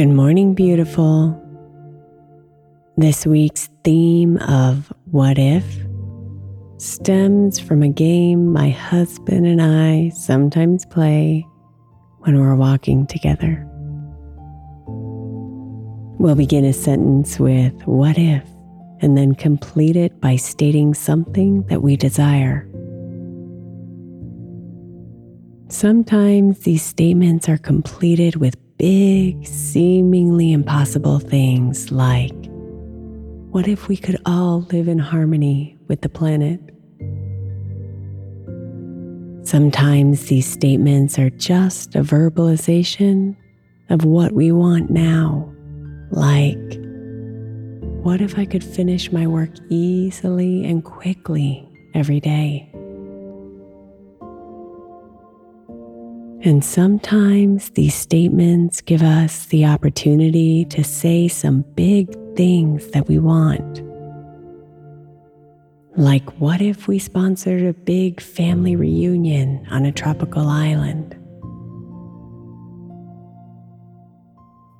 Good morning, beautiful. This week's theme of What If stems from a game my husband and I sometimes play when we're walking together. We'll begin a sentence with What if, and then complete it by stating something that we desire. Sometimes these statements are completed with big, seemingly impossible things like what if we could all live in harmony with the planet? Sometimes these statements are just a verbalization of what we want now, like, what if I could finish my work easily and quickly every day? And sometimes these statements give us the opportunity to say some big things that we want. Like, what if we sponsored a big family reunion on a tropical island?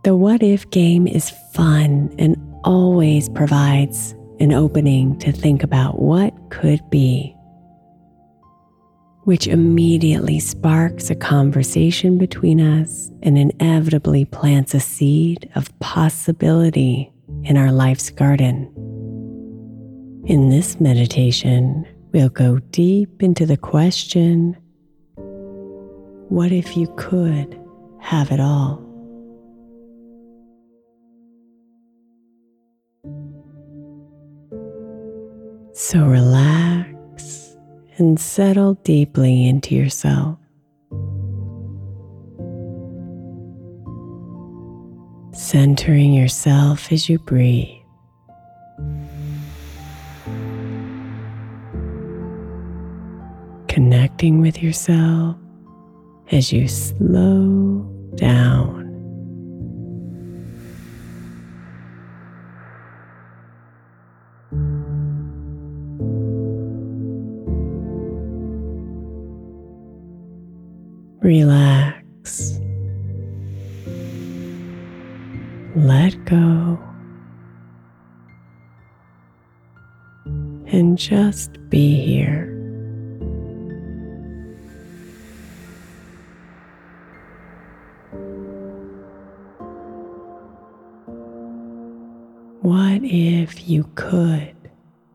The what if game is fun and always provides an opening to think about what could be which immediately sparks a conversation between us and inevitably plants a seed of possibility in our life's garden. In this meditation, we'll go deep into the question what if you could have it all? So relax and settle deeply into yourself. Centering yourself as you breathe. Connecting with yourself as you slow down. Relax. Let go. And just be here. What if you could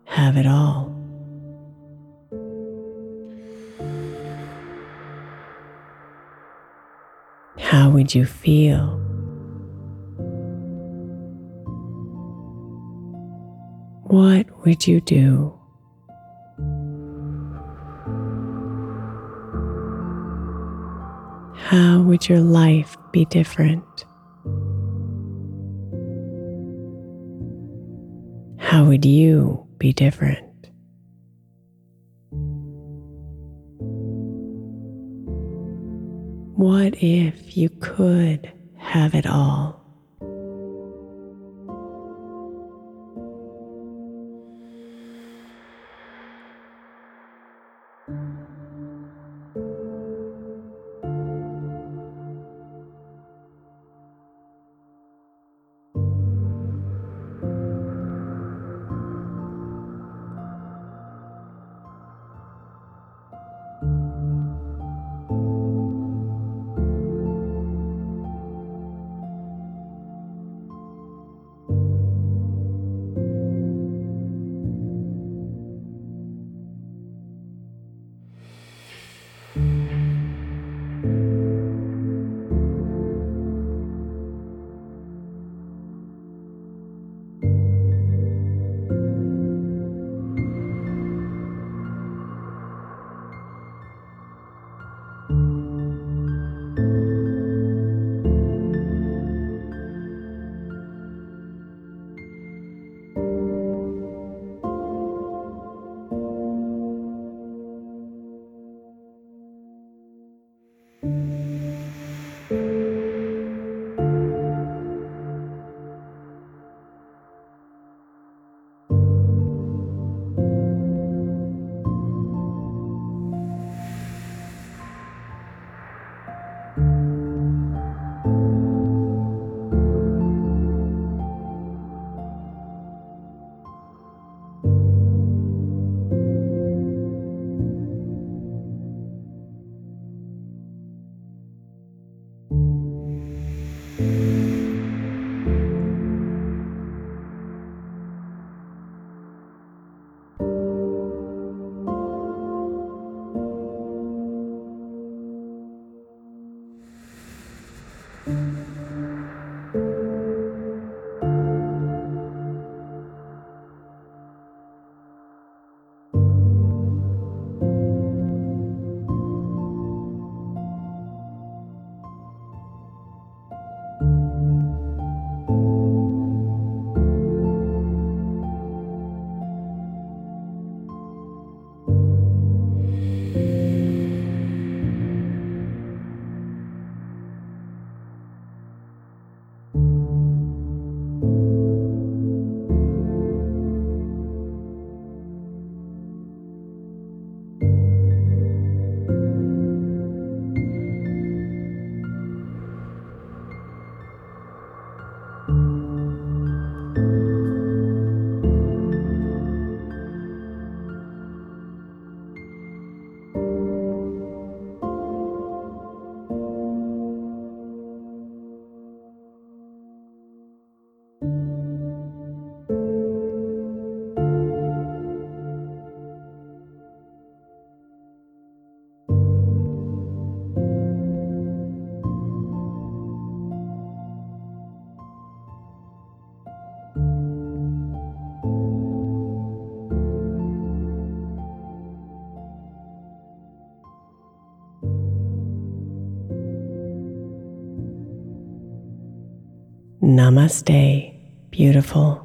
have it all? How would you feel? What would you do? How would your life be different? How would you be different? What if you could have it all? Namaste, beautiful.